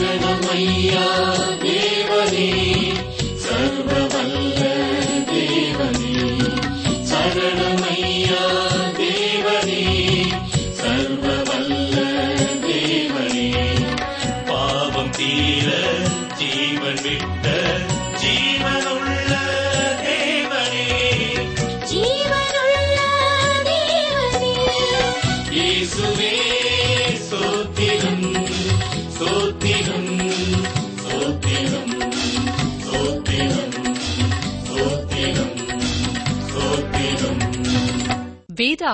शरणमय्या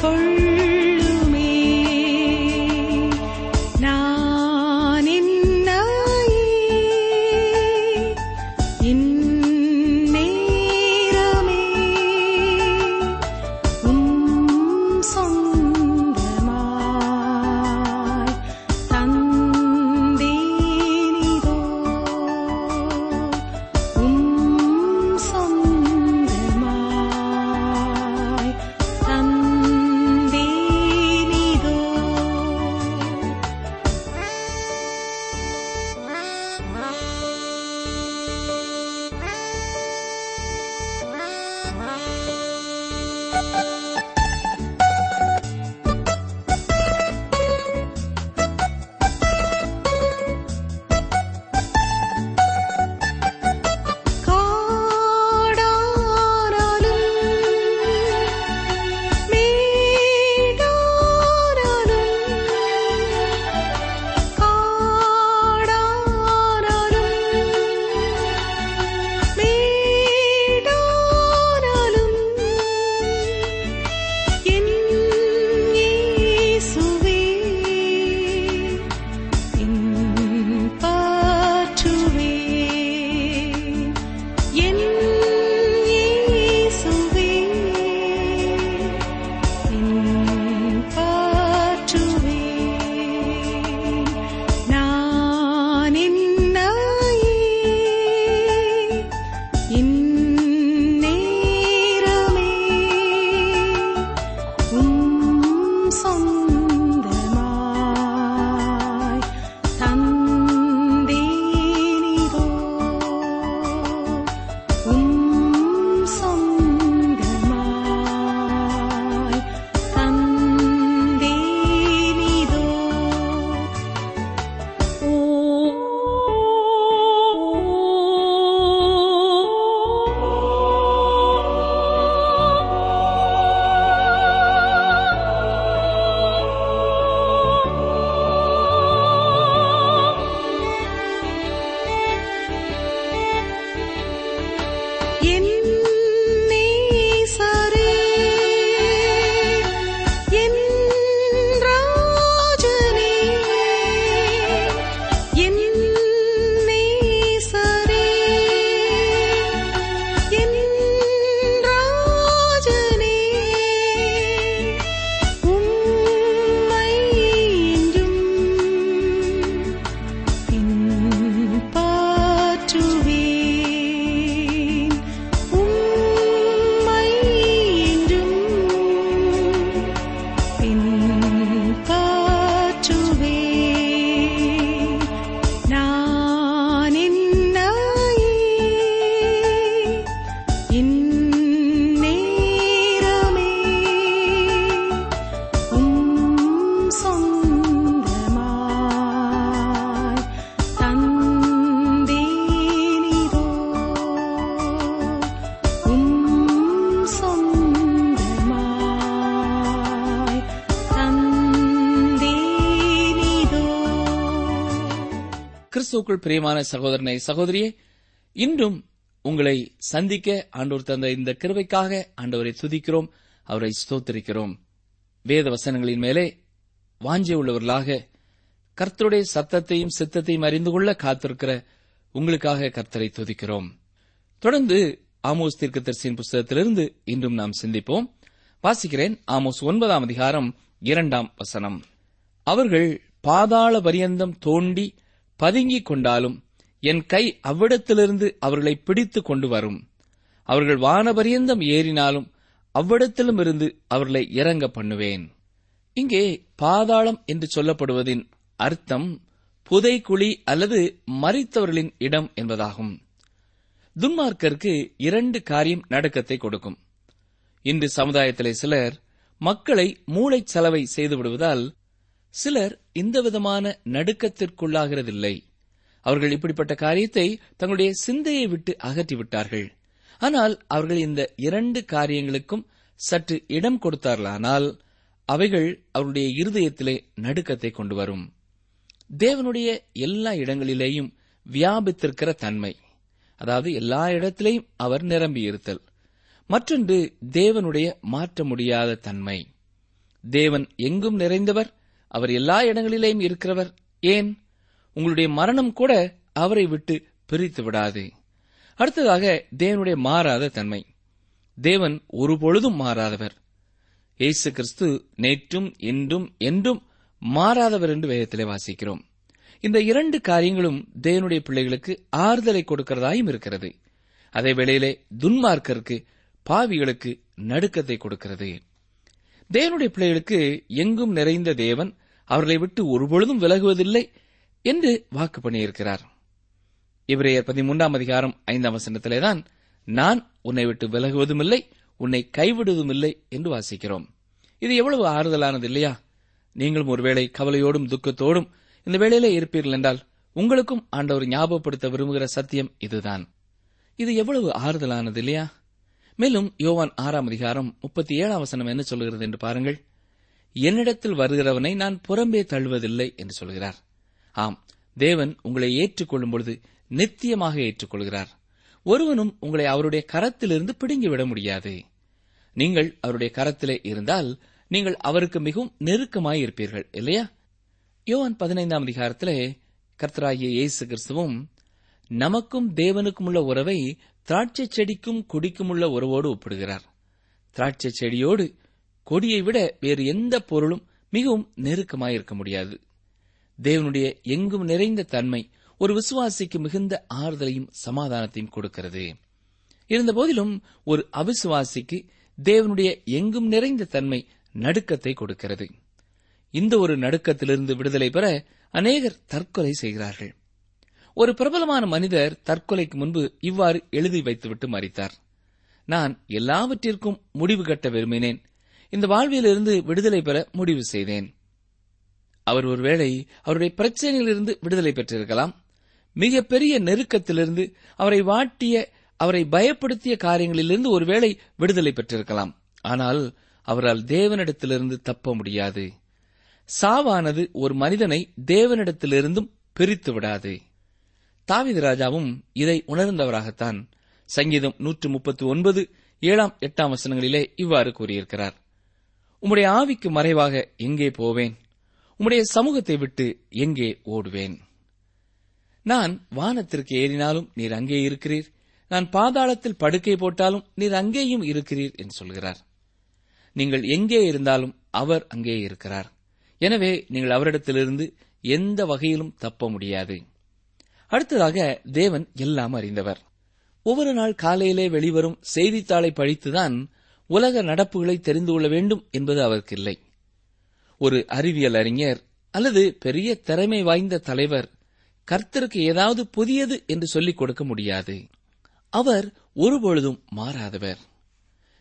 嘚儿 கிறிஸ்துவுக்குள் பிரியமான சகோதரனை சகோதரியே இன்றும் உங்களை சந்திக்க ஆண்டோர் தந்த இந்த கிருவைக்காக ஆண்டவரை துதிக்கிறோம் அவரை ஸ்தோத்திரிக்கிறோம். வேத வசனங்களின் மேலே வாஞ்சை உள்ளவர்களாக கர்த்தருடைய சத்தத்தையும் சித்தத்தையும் அறிந்து கொள்ள காத்திருக்கிற உங்களுக்காக கர்த்தரை துதிக்கிறோம். தொடர்ந்து ஆமோஸ் தீர்க்கதரிசியின் புஸ்தகத்திலிருந்து இன்றும் நாம் சிந்திப்போம். வாசிக்கிறேன் ஆமோஸ் ஒன்பதாம் அதிகாரம் இரண்டாம் வசனம். அவர்கள் பாதாள பரியந்தம் தோண்டி பதுங்கிக் கொண்டாலும் என் கை அவ்விடத்திலிருந்து அவர்களை பிடித்துக் கொண்டு வரும். அவர்கள் வானபரியந்தம் ஏறினாலும் அவ்விடத்திலும் இருந்து அவர்களை இறங்க பண்ணுவேன். இங்கே பாதாளம் என்று சொல்லப்படுவதின் அர்த்தம் புதைக்குழி அல்லது மறித்தவர்களின் இடம் என்பதாகும். துன்மார்க்கருக்கு இரண்டு காரியம் நடக்கத்தை கொடுக்கும். இன்று சமுதாயத்திலே சிலர் மக்களை மூளைச் செலவை செய்து விடுவதால் சிலர் இந்த விதமான நடுக்கத்திற்குள்ளாகிறதில்லை. அவர்கள் இப்படிப்பட்ட காரியத்தை தங்களுடைய சிந்தையை விட்டு அகற்றிவிட்டார்கள். ஆனால் அவர்கள் இந்த இரண்டு காரியங்களுக்கும் சற்று இடம் கொடுத்தார்களானால் அவைகள் அவருடைய இருதயத்திலே நடுக்கத்தை கொண்டு வரும். தேவனுடைய எல்லா இடங்களிலேயும் வியாபித்திருக்கிற தன்மை. அதாவது எல்லா இடத்திலேயும் அவர் நிரம்பியிருத்தல். மற்றொன்று தேவனுடைய மாற்ற முடியாத தன்மை. தேவன் எங்கும் நிறைந்தவர் அவர் எல்லா இடங்களிலேயும் இருக்கிறவர். ஏன்? உங்களுடைய மரணம் கூட அவரை விட்டு பிரித்து விடாது. அடுத்ததாக தேவனுடைய மாறாத தன்மை. தேவன் ஒரு பொழுதும் மாறாதவர். இயேசு கிறிஸ்து நேற்றும் இன்றும் என்றும் மாறாதவர் என்று வேதத்திலே வாசிக்கிறோம். இந்த இரண்டு காரியங்களும் தேவனுடைய பிள்ளைகளுக்கு ஆறுதலை கொடுக்கிறதாயும் இருக்கிறது. அதே வேளையிலே துன்மார்க்கருக்கு பாவிகளுக்கு நடுக்கத்தை கொடுக்கிறது. தேவனுடைய பிள்ளைகளுக்கு எங்கும் நிறைந்த தேவன் அவர்களை விட்டு ஒருபொழுதும் விலகுவதில்லை என்று வாக்கு பண்ணியிருக்கிறார். இவரையர் பதிமூன்றாம் அதிகாரம் ஐந்தாம் வசனத்திலேதான் நான் உன்னை விட்டு விலகுவதும் இல்லை உன்னை கைவிடுவதும் இல்லை என்று வாசிக்கிறோம். இது எவ்வளவு ஆறுதலானது இல்லையா? நீங்களும் ஒருவேளை கவலையோடும் துக்கத்தோடும் இந்த வேளையிலே இருப்பீர்கள் என்றால் உங்களுக்கும் ஆண்டவர் ஞாபகப்படுத்த விரும்புகிற சத்தியம் இதுதான். இது எவ்வளவு ஆறுதலானது இல்லையா? மேலும் யோவான் ஆறாம் அதிகாரம் முப்பத்தி ஏழாம் வசனம் என்ன சொல்கிறது என்று பாருங்கள். என்னிடத்தில் வருகிறவனை நான் புறம்பே தள்ளுவதில்லை என்று சொல்கிறார். ஆம் தேவன் உங்களை ஏற்றுக்கொள்ளும் பொழுது நித்தியமாக ஏற்றுக்கொள்கிறார். ஒருவனும் உங்களை அவருடைய கரத்திலிருந்து பிடுங்கிவிட முடியாது. நீங்கள் அவருடைய கரத்திலே இருந்தால் நீங்கள் அவருக்கு மிகவும் நெருக்கமாய் இருப்பீர்கள் இல்லையா? யோவான் பதினைந்தாம் அதிகாரத்திலே கர்த்தராகிய இயேசு கிறிஸ்துவும் நமக்கும் தேவனுக்கும் உள்ள உறவை திராட்சை செடிக்கும் குடிக்கும் உள்ள உறவோடு ஒப்பிடுகிறார். திராட்சை செடியோடு கொடியை விட வேறு எந்த பொருளும் மிகவும் நெருக்கமாயிருக்க முடியாது. தேவனுடைய எங்கும் நிறைந்த தன்மை ஒரு விசுவாசிக்கு மிகுந்த ஆறுதலையும் சமாதானத்தையும் கொடுக்கிறது. இருந்தபோதிலும் ஒரு அவிசுவாசிக்கு தேவனுடைய எங்கும் நிறைந்த தன்மை நடுக்கத்தை கொடுக்கிறது. இந்த ஒரு நடுக்கத்திலிருந்து விடுதலை பெற அநேகர் தற்கொலை செய்கிறார்கள். ஒரு பிரபலமான மனிதர் தற்கொலைக்கு முன்பு இவ்வாறு எழுதி வைத்துவிட்டு மறித்தார். நான் எல்லாவற்றிற்கும் முடிவு கட்ட விரும்பினேன். இந்த வாழ்விலிருந்து விடுதலை பெற முடிவு செய்தேன். அவர் ஒருவேளை அவருடைய பிரச்சனையிலிருந்து விடுதலை பெற்றிருக்கலாம். மிகப்பெரிய நெருக்கத்திலிருந்து அவரை வாட்டிய அவரை பயப்படுத்திய காரியங்களிலிருந்து ஒருவேளை விடுதலை பெற்றிருக்கலாம். ஆனால் அவரால் தேவனிடத்திலிருந்து தப்ப முடியாது. சாவானது ஒரு மனிதனை தேவனிடத்திலிருந்தும் பிரித்து விடாது. தாவித ராஜாவும் இதை உணர்ந்தவராகத்தான் சங்கீதம் நூற்று முப்பத்தி ஒன்பது ஏழாம் எட்டாம் வசனங்களிலே இவ்வாறு கூறியிருக்கிறார். உம்முடைய ஆவிக்கு மறைவாக எங்கே போவேன்? உம்முடைய சமூகத்தை விட்டு எங்கே ஓடுவேன்? நான் வானத்திற்கு ஏறினாலும் நீர் அங்கே இருக்கிறீர். நான் பாதாளத்தில் படுக்கை போட்டாலும் நீர் அங்கேயும் இருக்கிறீர் என்று சொல்கிறார். நீங்கள் எங்கே இருந்தாலும் அவர் அங்கே இருக்கிறார். எனவே நீங்கள் அவரிடத்திலிருந்து எந்த வகையிலும் தப்ப முடியாது. அடுத்ததாக தேவன் எல்லாம் அறிந்தவர். ஒவ்வொரு நாள் காலையிலே வெளிவரும் செய்தித்தாளை படித்துதான் உலக நடப்புகளை தெரிந்து கொள்ள வேண்டும் என்பது அவருக்கு இல்லை ஒரு அறிவியல் அறிஞர் அல்லது பெரிய திறமை வாய்ந்த தலைவர் கர்த்தருக்கு ஏதாவது புதியது என்று சொல்லிக் கொடுக்க முடியாது. அவர் ஒருபொழுதும் மாறாதவர்.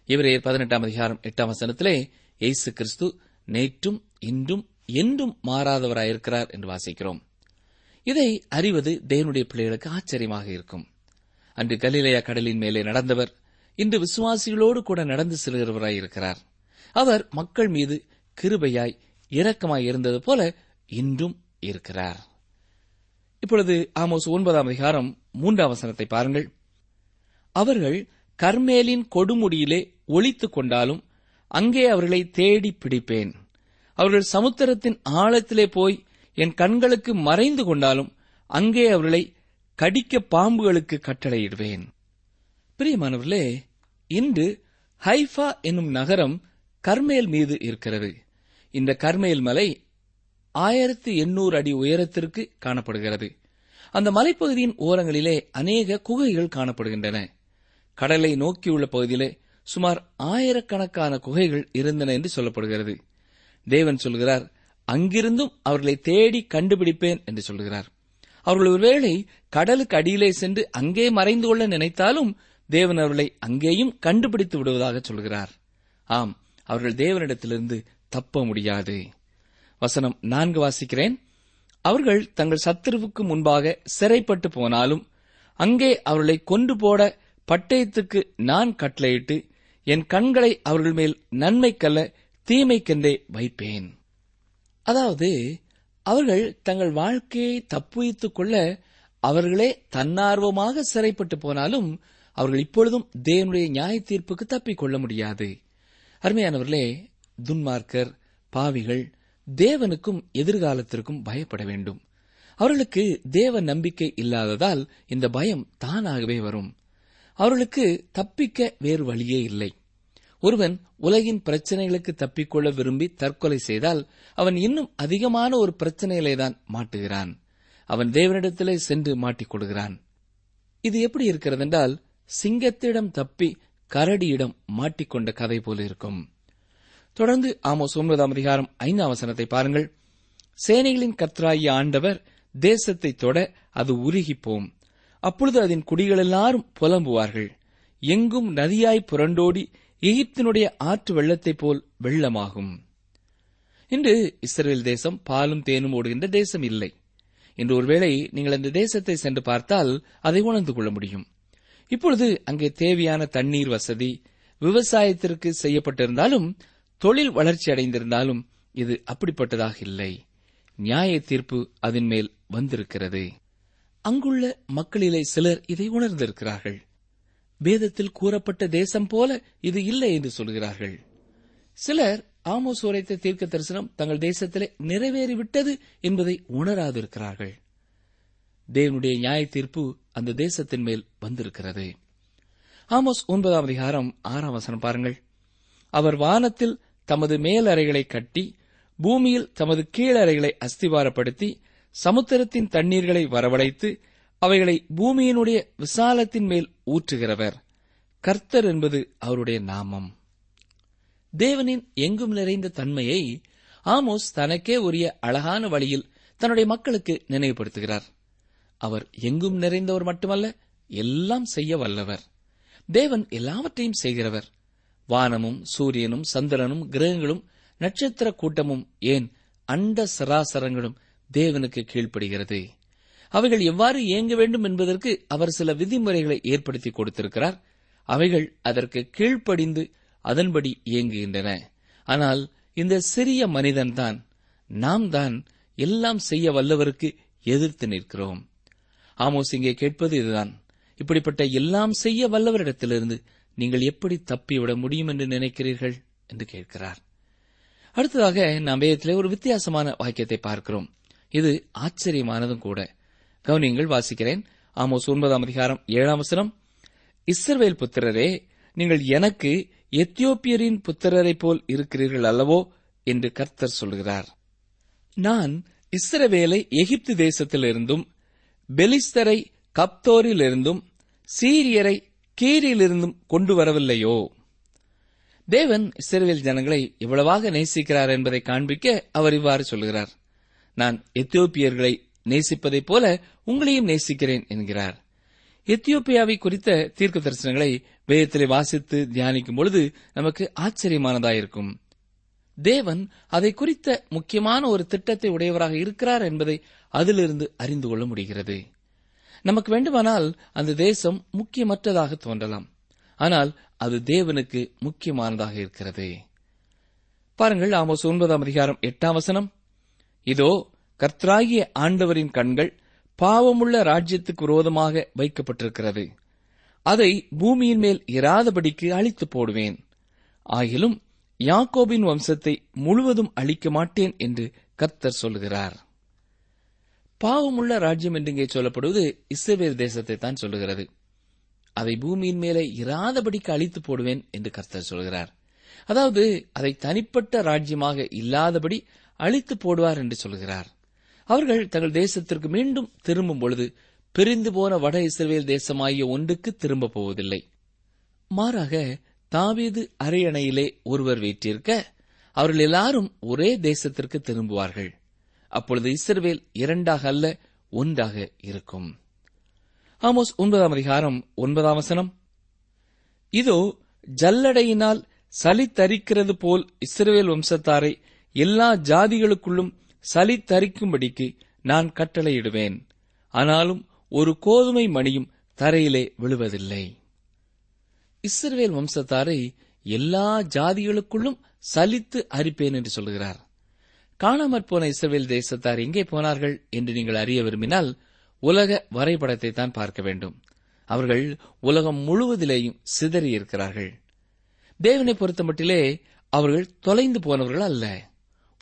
இவரே பதினெட்டாம் அதிகாரம் எட்டாம் வசனத்திலே இயேசு கிறிஸ்து நேற்றும் இன்றும் என்றும் மாறாதவராயிருக்கிறார் என்று வாசிக்கிறோம். இதை அறிவது தேவனுடைய பிள்ளைகளுக்கு ஆச்சரியமாக இருக்கும். அன்று கலிலேயா கடலின் மேலே நடந்தவர் இன்று விசுவாசிகளோடு கூட நடந்து செல்கிறவராயிருக்கிறார் அவர் மக்கள் மீது கிருபையாய் இரக்கமாய் இருந்தது போல இன்றும் இருக்கிறார். இப்பொழுது ஆமோஸ் ஒன்பதாம் அதிகாரம் மூன்றாம் வசனத்தை பாருங்கள். அவர்கள் கர்மேலின் கொடுமுடியிலே ஒழித்துக் கொண்டாலும் அங்கே அவர்களை தேடி பிடிப்பேன். அவர்கள் சமுத்திரத்தின் ஆழத்திலே போய் என் கண்களுக்கு மறைந்து கொண்டாலும் அங்கே அவர்களை கடிக்க பாம்புகளுக்கு கட்டளையிடுவேன். பிரியமானவர்களே இன்று ஹைஃபா என்னும் நகரம் கர்மேல் மீது இருக்கிறது. இந்த கர்மேல் மலை ஆயிரத்து எண்ணூறு அடி உயரத்திற்கு காணப்படுகிறது. அந்த மலைப்பகுதியின் ஓரங்களிலே அநேக குகைகள் காணப்படுகின்றன. கடலை நோக்கியுள்ள பகுதியிலே சுமார் ஆயிரக்கணக்கான குகைகள் இருந்தன என்று சொல்லப்படுகிறது. தேவன் சொல்கிறார் அங்கிருந்தும் அவர்களை தேடி கண்டுபிடிப்பேன் என்று சொல்கிறார். அவர்கள் ஒருவேளை கடலுக்கு அடியிலே சென்று அங்கே மறைந்து கொள்ள நினைத்தாலும் தேவன் அவர்களை அங்கேயும் கண்டுபிடித்து விடுவதாக சொல்கிறார். ஆம் அவர்கள் தேவனிடத்திலிருந்து தப்ப முடியாது. வசனம் நான்கு வாசிக்கிறேன். அவர்கள் தங்கள் சத்துருவுக்கு முன்பாக சிறைப்பட்டு போனாலும் அங்கே அவர்களை கொண்டு போட பட்டயத்துக்கு நான் கட்டளையிட்டு என் கண்களை அவர்கள் மேல் நன்மைக்கல்ல தீமைக்கென்றே வைப்பேன். அதாவது அவர்கள் தங்கள் வாழ்க்கையை தப்புவித்துக் கொள்ள அவர்களே தன்னார்வமாக சிறைப்பட்டு போனாலும் அவர்கள் இப்பொழுதும் தேவனுடைய நியாய தீர்ப்புக்கு தப்பிக் கொள்ள முடியாது. அருமையானவர்களே துன்மார்க்கர் பாவிகள் தேவனுக்கும் எதிர்காலத்திற்கும் பயப்பட வேண்டும். அவர்களுக்கு தேவ நம்பிக்கை இல்லாததால் இந்த பயம் தானாகவே வரும். அவர்களுக்கு தப்பிக்க வேறு வழியே இல்லை. ஒருவன் உலகின் பிரச்சனைகளுக்கு தப்பிக்கொள்ள விரும்பி தற்கொலை செய்தால் அவன் இன்னும் அதிகமான ஒரு பிரச்சனையிலே தான் மாட்டுகிறான். அவன் தேவனிடத்திலே சென்று மாட்டிக் கொள்கிறான். இது எப்படி இருக்கிறதென்றால் சிங்கத்திடம் தப்பி கரடியிடம் மாட்டிக்கொண்ட கதை போல இருக்கும். தொடர்ந்து ஆமோஸ் ஒன்பதாம் அதிகாரம் ஐந்தாம் வசனத்தை பாருங்கள். சேனைகளின் கர்த்தராகிய ஆண்டவர் தேசத்தை தொட அது உருகிப்போம். அப்பொழுது அதன் குடிகள் எல்லாரும் புலம்புவார்கள். எங்கும் நதியாய் புரண்டோடி எகிப்தினுடைய ஆற்று வெள்ளத்தைப் போல் வெள்ளமாகும். இன்று இஸ்ரேல் தேசம் பாலும் தேனும் ஓடுகின்ற தேசம் இல்லை. இன்று ஒருவேளை நீங்கள் அந்த தேசத்தை சென்று பார்த்தால் அதை உணர்ந்து கொள்ள முடியும். இப்பொழுது அங்கே தேவையான தண்ணீர் வசதி விவசாயத்திற்கு செய்யப்பட்டிருந்தாலும் தொழில் வளர்ச்சி அடைந்திருந்தாலும் இது அப்படிப்பட்டதாக இல்லை. நியாய தீர்ப்பு அதன் மேல் வந்திருக்கிறது. அங்குள்ள மக்களிலே சிலர் இதை உணர்ந்திருக்கிறார்கள். வேதத்தில் கூறப்பட்ட தேசம் போல இது இல்லை என்று சொல்கிறார்கள். சிலர் ஆமோஸ் உரைத்த தீர்க்க தரிசனம் தங்கள் தேசத்திலே நிறைவேறிவிட்டது என்பதை உணராதிருக்கிறார்கள். தேவனுடைய நியாய தீர்ப்பு அந்த தேசத்தின் மேல் வந்திருக்கிறது. ஆமோஸ் ஒன்பதாம் அதிகாரம் ஆறாம் வசனம் பாருங்கள். அவர் வானத்தில் தமது மேலறைகளை கட்டி பூமியில் தமது கீழறைகளை அஸ்திவாரப்படுத்தி சமுத்திரத்தின் தண்ணீர்களை வரவழைத்து அவைகளை பூமியினுடைய விசாலத்தின் மேல் ஊற்றுகிறவர். கர்த்தர் என்பது அவருடைய நாமம். தேவனின் எங்கும் நிறைந்த தன்மையை ஆமோஸ் தனக்கே உரிய அழகான வழியில் தன்னுடைய மக்களுக்கு நினைவுபடுத்துகிறார். அவர் எங்கும் நிறைந்தவர் மட்டுமல்ல எல்லாம் செய்ய வல்லவர். தேவன் எல்லாவற்றையும் செய்கிறவர். வானமும் சூரியனும் சந்திரனும் கிரகங்களும் நட்சத்திர கூட்டமும் ஏன் அண்ட சராசரங்களும் தேவனுக்கு கீழ்ப்படுகிறது. அவைகள் எவ்வாறு இயங்க வேண்டும் என்பதற்கு அவர் சில விதிமுறைகளை ஏற்படுத்தி கொடுத்திருக்கிறார். அவைகள் அதற்கு கீழ்ப்படிந்து அதன்படி இயங்குகின்றன. ஆனால் இந்த சிறிய மனிதன்தான் நாம் தான் எல்லாம் செய்ய வல்லவருக்கு எதிர்த்து நிற்கிறோம். ஆமோஸ் இங்கே கேட்பது இதுதான். இப்படிப்பட்ட எல்லாம் செய்ய வல்லவரிடத்திலிருந்து நீங்கள் எப்படி தப்பிவிட முடியும் என்று நினைக்கிறீர்கள்? என்று கேட்கிறார். அடுத்ததாக நாம் வேதத்திலே ஒரு வித்தியாசமான வாக்கியத்தை பார்க்கிறோம். இது ஆச்சரியமானதும் கூட. கவனியங்கள் வாசிக்கிறேன். ஆமோஸ் ஒன்பதாம் அதிகாரம் ஏழாம் வசனம். இஸ்ரவேல் புத்திரரே நீங்கள் எனக்கு எத்தியோப்பியரின் புத்திரரை போல் இருக்கிறீர்கள் அல்லவோ என்று கர்த்தர் சொல்கிறார். நான் இஸ்ரவேலை எகிப்து தேசத்திலிருந்தும் பெலிஸ்தரை கப்தோரிலிருந்தும் சீரியரை கீரிலிருந்தும் கொண்டு வரவில்லையோ தேவன் இஸ்ரவேல் ஜனங்களை இவ்வளவாக நேசிக்கிறார் என்பதை காண்பிக்க அவர் இவ்வாறு சொல்கிறார். நான் எத்தியோப்பியர்களை நேசிப்பதைப் போல உங்களையும் நேசிக்கிறேன் என்கிறார். எத்தியோப்பியாவை குறித்த தீர்க்க தரிசனங்களை வேதத்திலே வாசித்து தியானிக்கும் பொழுது நமக்கு ஆச்சரியமானதாயிருக்கும். தேவன் அதை குறித்த முக்கியமான ஒரு திட்டத்தை உடையவராக இருக்கிறார் என்பதை அதிலிருந்து அறிந்து கொள்ள முடிகிறது. நமக்கு வேண்டுமானால் அந்த தேசம் முக்கியமற்றதாக தோன்றலாம். ஆனால் அது தேவனுக்கு முக்கியமானதாக இருக்கிறது. பாருங்கள் ஆமோஸ் ஒன்பதாம் அதிகாரம் எட்டாம் வசனம். இதோ கர்த்தராகிய ஆண்டவரின் கண்கள் பாவமுள்ள ராஜ்யத்துக்கு விரோதமாக வைக்கப்பட்டிருக்கிறது. அதை பூமியின் மேல் இராதபடிக்கு அழித்து போடுவேன். ஆகிலும் யாக்கோபின் வம்சத்தை முழுவதும் அழிக்க மாட்டேன் என்று கர்த்தர் சொல்லுகிறார் பாவமுள்ள ராஜ்யம் என்று இங்கே சொல்லப்படுவது இஸ்ரவேல் தேசத்தை தான் சொல்லுகிறது. அதை பூமியின் மேலே இராதபடிக்கு அழித்து போடுவேன் என்று கர்த்தர் சொல்கிறார். அதாவது அதை தனிப்பட்ட ராஜ்யமாக இல்லாதபடி அழித்து போடுவார் என்று சொல்கிறார். அவர்கள் தங்கள் தேசத்திற்கு மீண்டும் திரும்பும் பொழுது பிரிந்து போன வட இஸ்ரேல் தேசமாகிய ஒன்றுக்கு திரும்ப போவதில்லை. மாறாக தாவீது அரியணையிலே ஒருவர் வீற்றிருக்க அவர்கள் எல்லாரும் ஒரே தேசத்திற்கு திரும்புவார்கள். அப்பொழுது இஸ்ரவேல் இரண்டாக அல்ல ஒன்றாக இருக்கும். ஆமோஸ் ஒன்பதாம் அதிகாரம் ஒன்பதாம் வசனம். இதோ ஜல்லடையினால் சலித்தரிக்கிறது போல் இஸ்ரவேல் வம்சத்தாரை எல்லா ஜாதிகளுக்குள்ளும் சலித்தரிக்கும்படிக்கு நான் கட்டளையிடுவேன். ஆனாலும் ஒரு கோதுமை மணியும் தரையிலே விழுவதில்லை. இஸ்ரவேல் வம்சத்தாரை எல்லா ஜாதிகளுக்குள்ளும் சலித்து அரிப்பேன் என்று சொல்கிறார். காணாமற் போன இஸ்ரவேல் தேசத்தார் எங்கே போனார்கள் என்று நீங்கள் அறிய விரும்பினால் உலக வரைபடத்தை தான் பார்க்க வேண்டும். அவர்கள் உலகம் முழுவதிலேயும் சிதறியிருக்கிறார்கள் தேவனை பொறுத்தமட்டிலே அவர்கள் தொலைந்து போனவர்கள் அல்ல.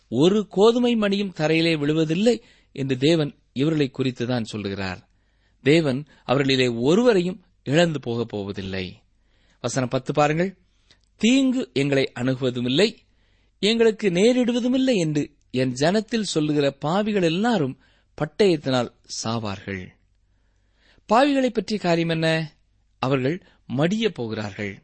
ஒரு கோதுமை மணியும் தரையிலே விழுவதில்லை என்று தேவன் இவர்களை குறித்துதான் சொல்லுகிறார். தேவன் அவர்களிலே ஒருவரையும் இழந்து போகப் போவதில்லை. வசனம் பத்து பாருங்கள். தீங்கு எங்களை அணுகுவதுமில்லை. எங்களுக்கு நேரிடுவதுமில்லை என்று என் ஜனத்தில் சொல்லுகிற பாவிகள் எல்லாரும் பட்டயத்தினால் சாவார்கள். பாவிகளைப் பற்றிய காரியம் என்ன? அவர்கள் மடிய போகிறார்கள்.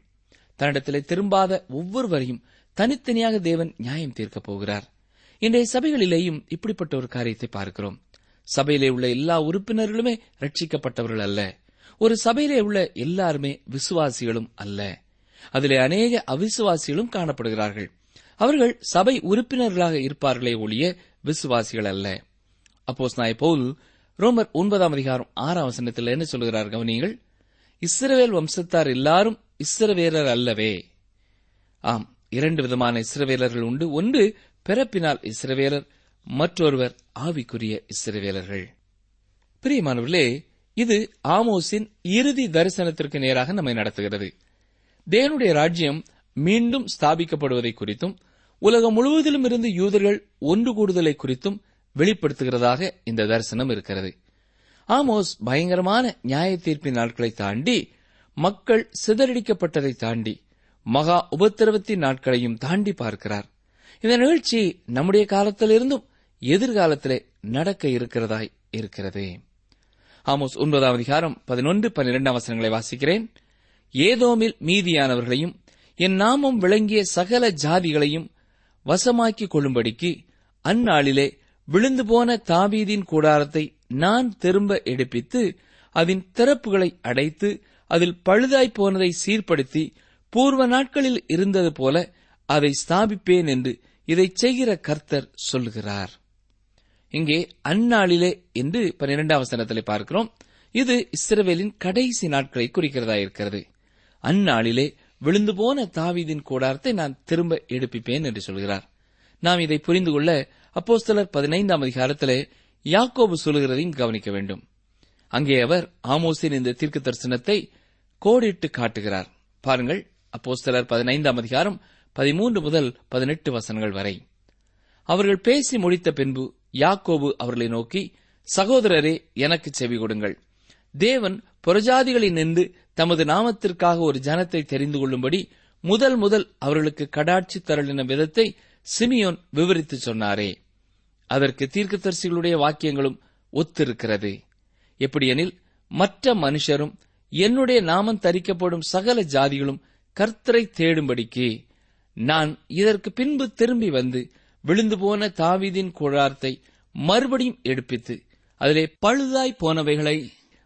தன்னிடத்திலே திரும்பாத ஒவ்வொருவரையும் தனித்தனியாக தேவன் நியாயம் தீர்க்கப் போகிறார். இன்றைய சபைகளிலேயும் இப்படிப்பட்ட ஒரு காரியத்தை பார்க்கிறோம். சபையிலே உள்ள எல்லா உறுப்பினர்களுமே ரட்சிக்கப்பட்டவர்கள் அல்ல. ஒரு சபையிலே உள்ள எல்லாருமே விசுவாசிகளும் அல்ல. அதிலே அநேக அவிசுவாசிகளும் காணப்படுகிறார்கள். அவர்கள் சபை உறுப்பினர்களாக இருப்பார்களே ஒழிய விசுவாசிகள் அல்ல. அப்போஸ் நாய் பவுல் ரோமர் ஒன்பதாம் அதிகாரம் ஆறாம் வசனத்தில் என்ன சொல்கிறார் கவனியங்கள்? இஸ்ரவேல் வம்சத்தார் எல்லாரும் இஸ்ரவேலர் அல்லவே. ஆம் இரண்டு விதமான இஸ்ரவேலர்கள் உண்டு. ஒன்று பிறப்பினால் இஸ்ரவேலர் மற்றொருவர் ஆவிக்குரிய இஸ்ரவேலர்கள். பிரியமானவர்களே இது ஆமோஸின் இறுதி தரிசனத்திற்கு நேராக நம்மை நடத்துகிறது. தேவனுடைய ராஜ்யம் மீண்டும் ஸ்தாபிக்கப்படுவதை குறித்தும் உலகம் முழுவதிலும் இருந்து யூதர்கள் ஒன்று கூடுதலை குறித்தும் வெளிப்படுத்துகிறதாக இந்த தரிசனம் இருக்கிறது. ஆமோஸ் பயங்கரமான நியாய தீர்ப்பின் நாட்களை தாண்டி மக்கள் சிதறடிக்கப்பட்டதை தாண்டி மகா உபத்திரவத்தின் நாட்களையும் தாண்டி பார்க்கிறார். இந்த நிகழ்ச்சி நம்முடைய காலத்திலிருந்தும் எதிர்காலத்திலே நடக்க இருக்கிறதாய் இருக்கிறது. ஆமோஸ் ஒன்பதாம் அதிகாரம் பதினொன்று பன்னிரெண்டாம் வசனங்களை வாசிக்கிறேன். ஏதோமில் மீதியானவர்களையும் என் நாமம் விளங்கிய சகல ஜாதிகளையும் வசமாக்கிக் கொள்ளும்படிக்கு அந்நாளிலே விழுந்து போன தாபீதின் கூடாரத்தை நான் திரும்ப எடுப்பித்து அதன் திறப்புகளை அடைத்து அதில் பழுதாய் போனதை சீர்படுத்தி பூர்வ நாட்களில் இருந்தது போல அதை ஸ்தாபிப்பேன் என்று இதைச் செய்கிற கர்த்தர் சொல்லுகிறார். இங்கே அந்நாளிலே என்று பன்னிரெண்டாம் பார்க்கிறோம். இது இஸ்ரவேலின் கடைசி நாட்களை குறிக்கிறதா இருக்கிறது அந்நாளிலே விழுந்து போன தாவீதின் கூடாரத்தை நான் திரும்ப எடுப்பிப்பேன் என்று சொல்கிறார். நாம் இதை புரிந்து கொள்ள அப்போஸ்தலர் பதினைந்தாம் அதிகாரத்திலே யாக்கோபு சொல்லுகிறதையும் கவனிக்க வேண்டும். அங்கே அவர் ஆமோசின் இந்த தீர்க்க தரிசனத்தை கோடிட்டு காட்டுகிறார். பாருங்கள் அப்போஸ்தலர் பதினைந்தாம் அதிகாரம் பதிமூன்று முதல் பதினெட்டு வசனங்கள் வரை. அவர்கள் பேசி முடித்த பின்பு யாக்கோபு அவர்களை நோக்கி சகோதரரே எனக்கு செவி கொடுங்கள். தேவன் புறஜாதிகளில் நின்று தமது நாமத்திற்காக ஒரு ஜனத்தை தெரிந்து கொள்ளும்படி முதல் முதல் அவர்களுக்கு கடாட்சி தரலின விதத்தை சிமியோன் விவரித்து சொன்னாரே. அதற்கு தீர்க்கதரிசிகளுடைய வாக்கியங்களும் ஒத்திருக்கிறது. எப்படியெனில் மற்ற மனுஷரும் என்னுடைய நாமம் தரிக்கப்படும் சகல ஜாதிகளும் கர்த்தரை தேடும்படிக்கு நான் இதற்கு பின்பு திரும்பி வந்து விழுந்து போன தாவீதின் குழார்த்தை மறுபடியும் எடுப்பித்து அதிலே பழுதாய் போனவைகளை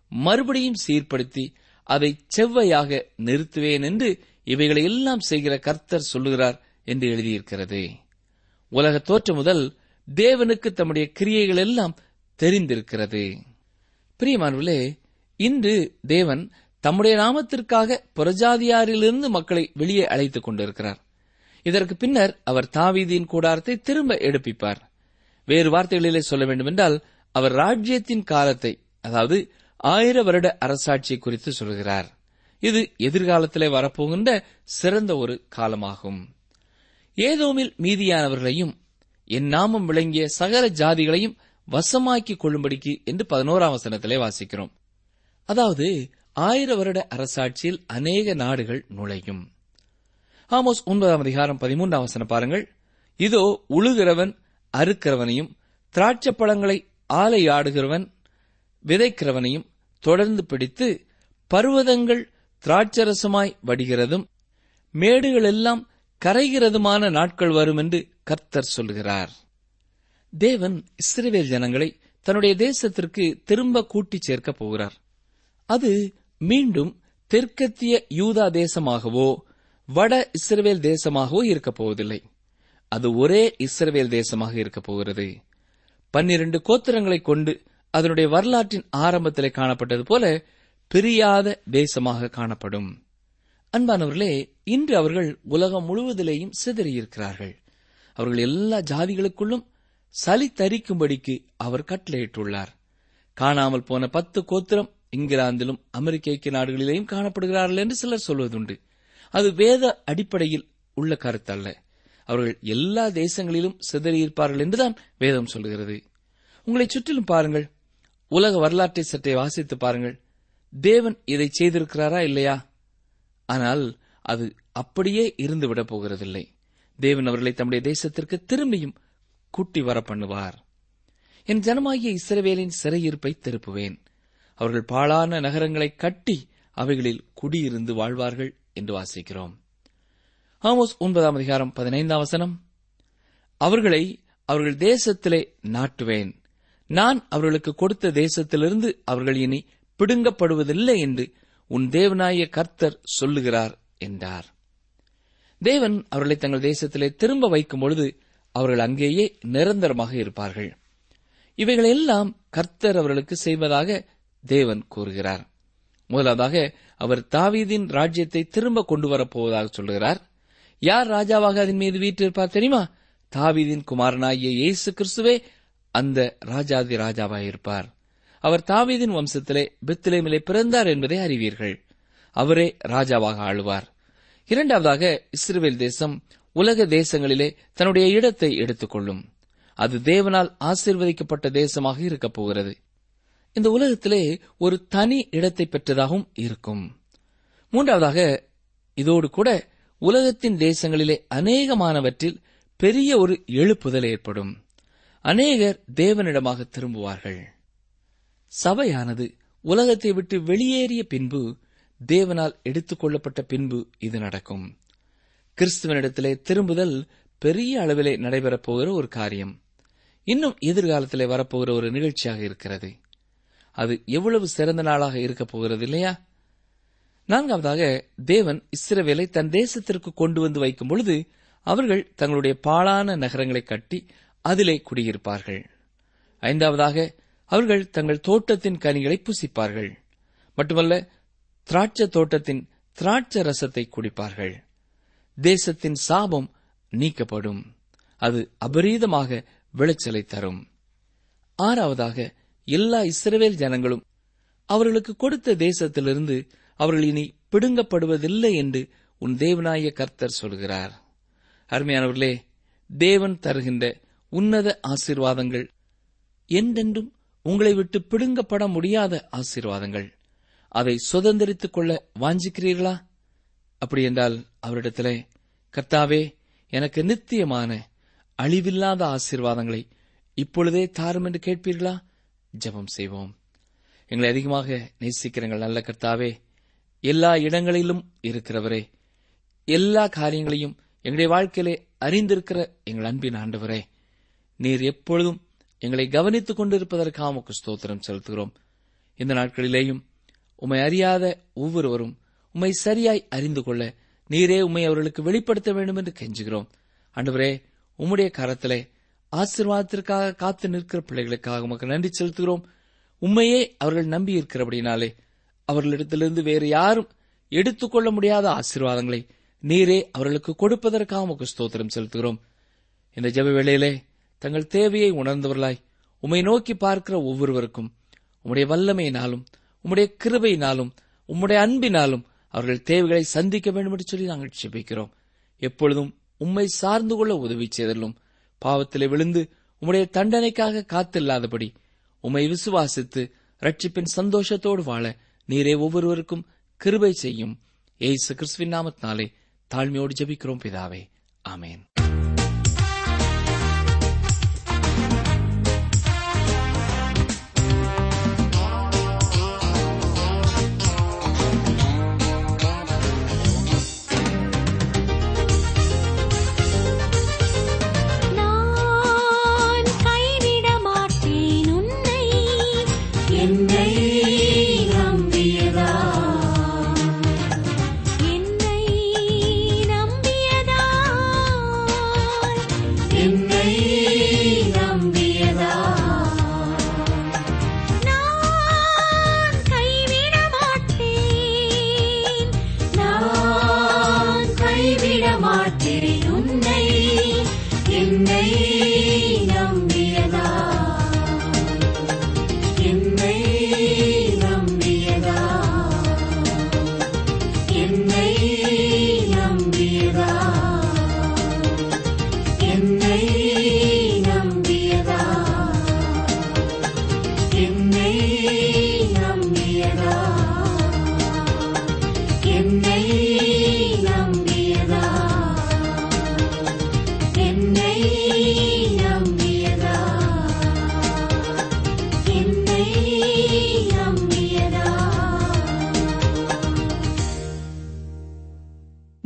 மறுபடியும் சீர்படுத்தி அதை செவ்வையாக நிறுத்துவேன் என்று இவைகளை எல்லாம் செய்கிற கர்த்தர் சொல்லுகிறார் என்று எழுதியிருக்கிறது. உலக தோற்றம் முதல் தேவனுக்கு தம்முடைய கிரியைகள் எல்லாம் தெரிந்திருக்கிறது. பிரியமானவர்களே இன்று தேவன் தம்முடைய நாமத்திற்காக புறஜாதியாரிலிருந்து மக்களை வெளியே அழைத்துக் கொண்டிருக்கிறார். இதற்கு பின்னர் அவர் தாவீதியின் கூடாரத்தை திரும்ப எடுப்பிப்பார். வேறு வார்த்தைகளிலே சொல்ல வேண்டுமென்றால் அவர் ராஜ்யத்தின் காலத்தை அதாவது ஆயிர வருட அரசாட்சியை குறித்து சொல்கிறார். இது எதிர்காலத்திலே வரப்போகின்ற சிறந்த ஒரு காலமாகும். ஏதோமில் மீதியானவர்களையும் என் நாமம் விளங்கிய சகல ஜாதிகளையும் வசமாக்கிக் கொள்ளும்படிக்கு என்று பதினோராம் வசனத்திலே வாசிக்கிறோம். அதாவது ஆயிர வருட அரசாட்சியில் அநேக நாடுகள் நுழையும். ஆமோஸ் ஒன்பதாம் அதிகாரம் பதிமூன்றாம் வசனம் பாருங்கள். இதோ உழுகிறவன் அறுக்கிறவனையும் திராட்சைப் பழங்களை ஆலையாடுகிறவன் விதைக்கிறவனையும் தொடர்ந்து பிடித்து பர்வதங்கள் திராட்சரசமாய் வடிகிறதும் மேடுகளெல்லாம் கரைகிறதுமான நாட்கள் வரும் என்று கர்த்தர் சொல்கிறார். தேவன் இஸ்ரேவேல் ஜனங்களை தன்னுடைய தேசத்திற்கு திரும்ப கூட்டிச் சேர்க்கப் போகிறார். அது மீண்டும் தெற்கத்திய யூதா தேசமாகவோ வட இஸ்ரவேல் தேசமாகவோ இருக்கப் போவதில்லை. அது ஒரே இஸ்ரவேல் தேசமாக இருக்கப் போகிறது. பன்னிரண்டு கோத்திரங்களைக் கொண்டு அதனுடைய வரலாற்றின் ஆரம்பத்திலே காணப்பட்டது போல பிரியாத தேசமாக காணப்படும். அன்பானவர்களே இன்று அவர்கள் உலகம் முழுவதிலேயும் சிதறியிருக்கிறார்கள். அவர்கள் எல்லா ஜாதிகளுக்குள்ளும் சளி தரிக்கும்படிக்கு அவர் கட்டளையிட்டுள்ளார். காணாமல் போன பத்து கோத்திரம் இங்கிலாந்திலும் அமெரிக்க ஐக்கிய நாடுகளிலேயும் காணப்படுகிறார்கள் என்று சிலர் சொல்வதுண்டு. அது வேத அடிப்படையில் உள்ள கருத்தல்ல. அவர்கள் எல்லா தேசங்களிலும் சிதறியிருப்பார்கள் என்றுதான் வேதம் சொல்கிறது உங்களை சுற்றிலும் பாருங்கள். உலக வரலாற்றை சற்றே வாசித்து பாருங்கள். தேவன் இதை செய்திருக்கிறாரா இல்லையா? ஆனால் அது அப்படியே இருந்துவிடப் போகிறதில்லை. தேவன் அவர்களை தம்முடைய தேசத்திற்கு திரும்பியும் கூட்டி வர பண்ணுவார். என் ஜனமாகிய இஸ்ரவேலின் சிறையிருப்பை திருப்புவேன். அவர்கள் பாழான நகரங்களை கட்டி அவைகளில் குடியிருந்து வாழ்வார்கள் என்று வாசிக்கிறோம். ஆமோஸ் ஒன்பதாம் அதிகாரம் பதினைந்தாம் வசனம். அவர்களை அவர்கள் தேசத்திலே நாட்டுவேன். நான் அவர்களுக்கு கொடுத்த தேசத்திலிருந்து அவர்கள் இனி பிடுங்கப்படுவதில்லை என்று உன் தேவனாய கர்த்தர் சொல்லுகிறார் என்றார். தேவன் அவர்களை தங்கள் தேசத்திலே திரும்ப வைக்கும் பொழுது அவர்கள் அங்கேயே நிரந்தரமாக இருப்பார்கள். இவைகளெல்லாம் கர்த்தர் அவர்களுக்கு செய்வதாக தேவன் கூறுகிறார். முதலாவதாக அவர் தாவீதின் ராஜ்யத்தை திரும்ப கொண்டு வரப்போவதாக சொல்கிறார் யார் ராஜாவாக அதன் மீது வீற்றிருப்பார் தெரியுமா? தாவீதின் குமாரனாகிய இயேசு கிறிஸ்துவே அந்த ராஜாதி ராஜாவாயிருப்பார். அவர் தாவீதின் வம்சத்திலே பித்திலேமிலே பிறந்தார் என்பதை அறிவீர்கள். அவரே ராஜாவாக ஆளுவார். இரண்டாவதாக இஸ்ரேல் தேசம் உலக தேசங்களிலே தன்னுடைய இடத்தை எடுத்துக்கொள்ளும். அது தேவனால் ஆசீர்வதிக்கப்பட்ட தேசமாக இருக்கப் போகிறது. இந்த உலகத்திலே ஒரு தனி இடத்தை பெற்றதாகவும் இருக்கும். மூன்றாவதாக இதோடு கூட உலகத்தின் தேசங்களிலே அநேகமானவற்றில் பெரிய ஒரு எழுப்புதல் ஏற்படும். அநேகர் தேவனிடமாக திரும்புவார்கள். சபையானது உலகத்தை விட்டு வெளியேறிய பின்பு தேவனால் எடுத்துக் கொள்ளப்பட்ட பின்பு இது நடக்கும். கிறிஸ்துவனிடத்திலே திரும்புதல் பெரிய அளவிலே நடைபெறப் போகிற ஒரு காரியம். இன்னும் எதிர்காலத்திலே வரப்போகிற ஒரு நிகழ்ச்சியாக இருக்கிறது. அது எவ்வளவு சிறந்த நாளாக இருக்கப் போகிறது இல்லையா? நான்காவதாக தேவன் இஸ்ரவேலை தன் தேசத்திற்கு கொண்டு வந்து வைக்கும் பொழுது அவர்கள் தங்களுடைய பாழான நகரங்களை கட்டி அதிலே குடியிருப்பார்கள். ஐந்தாவதாக அவர்கள் தங்கள் தோட்டத்தின் கனிகளை புசிப்பார்கள். மட்டுமல்ல திராட்சை தோட்டத்தின் திராட்சை ரசத்தை குடிப்பார்கள். தேசத்தின் சாபம் நீக்கப்படும். அது அபரீதமாக விளைச்சலை தரும். ஆறாவதாக எல்லா இஸ்ரவேல் ஜனங்களும் அவர்களுக்கு கொடுத்த தேசத்திலிருந்து அவர்கள் இனி பிடுங்கப்படுவதில்லை என்று உன் தேவனாய கர்த்தர் சொல்கிறார். அருமையானவர்களே தேவன் தருகின்ற உன்னத ஆசீர்வாதங்கள். என்றென்றும் உங்களை விட்டு பிடுங்கப்பட முடியாத ஆசீர்வாதங்கள். அதை சுதந்திரித்துக் கொள்ள வாஞ்சிக்கிறீர்களா? அப்படி என்றால் அவரிடத்திலே கர்த்தாவே எனக்கு நித்தியமான அழிவில்லாத ஆசீர்வாதங்களை இப்பொழுதே தாரும் என்று கேட்பீர்களா? ஜெபம் செய்வோம். எங்களை அதிகமாக நேசிக்கிறங்கள் நல்ல கர்த்தாவே எல்லா இடங்களிலும் இருக்கிறவரே எல்லா காரியங்களையும் எங்களுடைய வாழ்க்கையிலே அறிந்திருக்கிற எங்கள் அன்பின் ஆண்டவரே நீர் எப்பொழுதும் எங்களை கவனித்துக் கொண்டிருப்பதற்காக உமக்கு ஸ்தோத்திரம் செலுத்துகிறோம். இந்த நாட்களிலேயும் உம்மை அறியாத ஒவ்வொருவரும் உம்மை சரியாய் அறிந்து கொள்ள நீரே உம்மை அவர்களுக்கு வெளிப்படுத்த வேண்டும் என்று கெஞ்சுகிறோம். அன்றுவரே உம்முடைய கரத்திலே ஆசீர்வாதத்திற்காக காத்து நிற்கிற பிள்ளைகளுக்காக உமக்கு நன்றி செலுத்துகிறோம். உண்மையே அவர்கள் நம்பி இருக்கிறபடினாலே அவர்களிடத்திலிருந்து வேறு யாரும் எடுத்துக்கொள்ள முடியாத ஆசீர்வாதங்களை நீரே அவர்களுக்கு கொடுப்பதற்காக உமக்கு ஸ்தோத்திரம் செலுத்துகிறோம். இந்த ஜெப வேளையிலே தங்கள் தேவையை உணர்ந்தவர்களாய் உம்மை நோக்கி பார்க்கிற ஒவ்வொருவருக்கும் உம்முடைய வல்லமையினாலும் உம்முடைய கிருபையினாலும் உம்முடைய அன்பினாலும் அவர்கள் தேவைகளை சந்திக்க வேண்டும் என்று சொல்லி நாங்கள் செபிக்கிறோம் எப்பொழுதும் உம்மை சார்ந்து கொள்ள உதவி செய்தலும் பாவத்திலே விழுந்து உம்முடைய தண்டனைக்காக காத்தில்லாதபடி உம்மை விசுவாசித்து ரட்சிப்பின் சந்தோஷத்தோடு வாழ நீரே ஒவ்வொருவருக்கும் கிருபை செய்யும். ஏசு கிறிஸ்துவின் நாமத்தினாலே தாழ்மையோடு ஜெபிக்கிறோம் பிதாவே. ஆமேன்.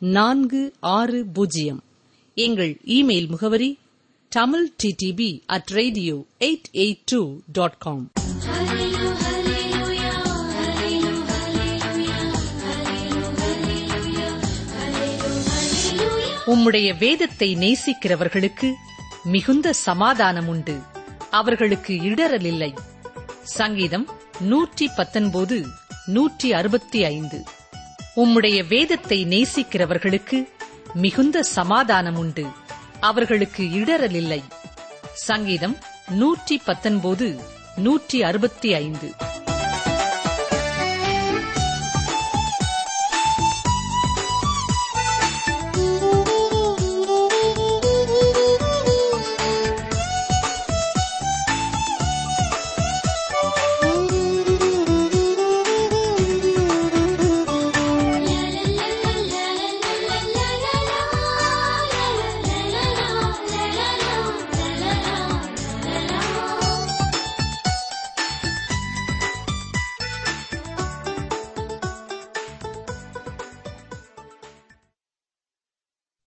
நான்கு ஆறு பூஜ்ஜியம். எங்கள் இமெயில் முகவரி Tamil DTP at radio eight eight two dot com உம்முடைய வேதத்தை நேசிக்கிறவர்களுக்கு மிகுந்த சமாதானம் உண்டு அவர்களுக்கு இடரலில்லை சங்கீதம் நூற்றி பத்தொன்பது நூற்றி அறுபத்தி ஐந்து. உம்முடைய வேதத்தை நேசிக்கிறவர்களுக்கு மிகுந்த சமாதானம் உண்டு. அவர்களுக்கு இடரலில்லை சங்கீதம் நூற்றி பத்தொன்பது நூற்றி அறுபத்தி ஐந்து.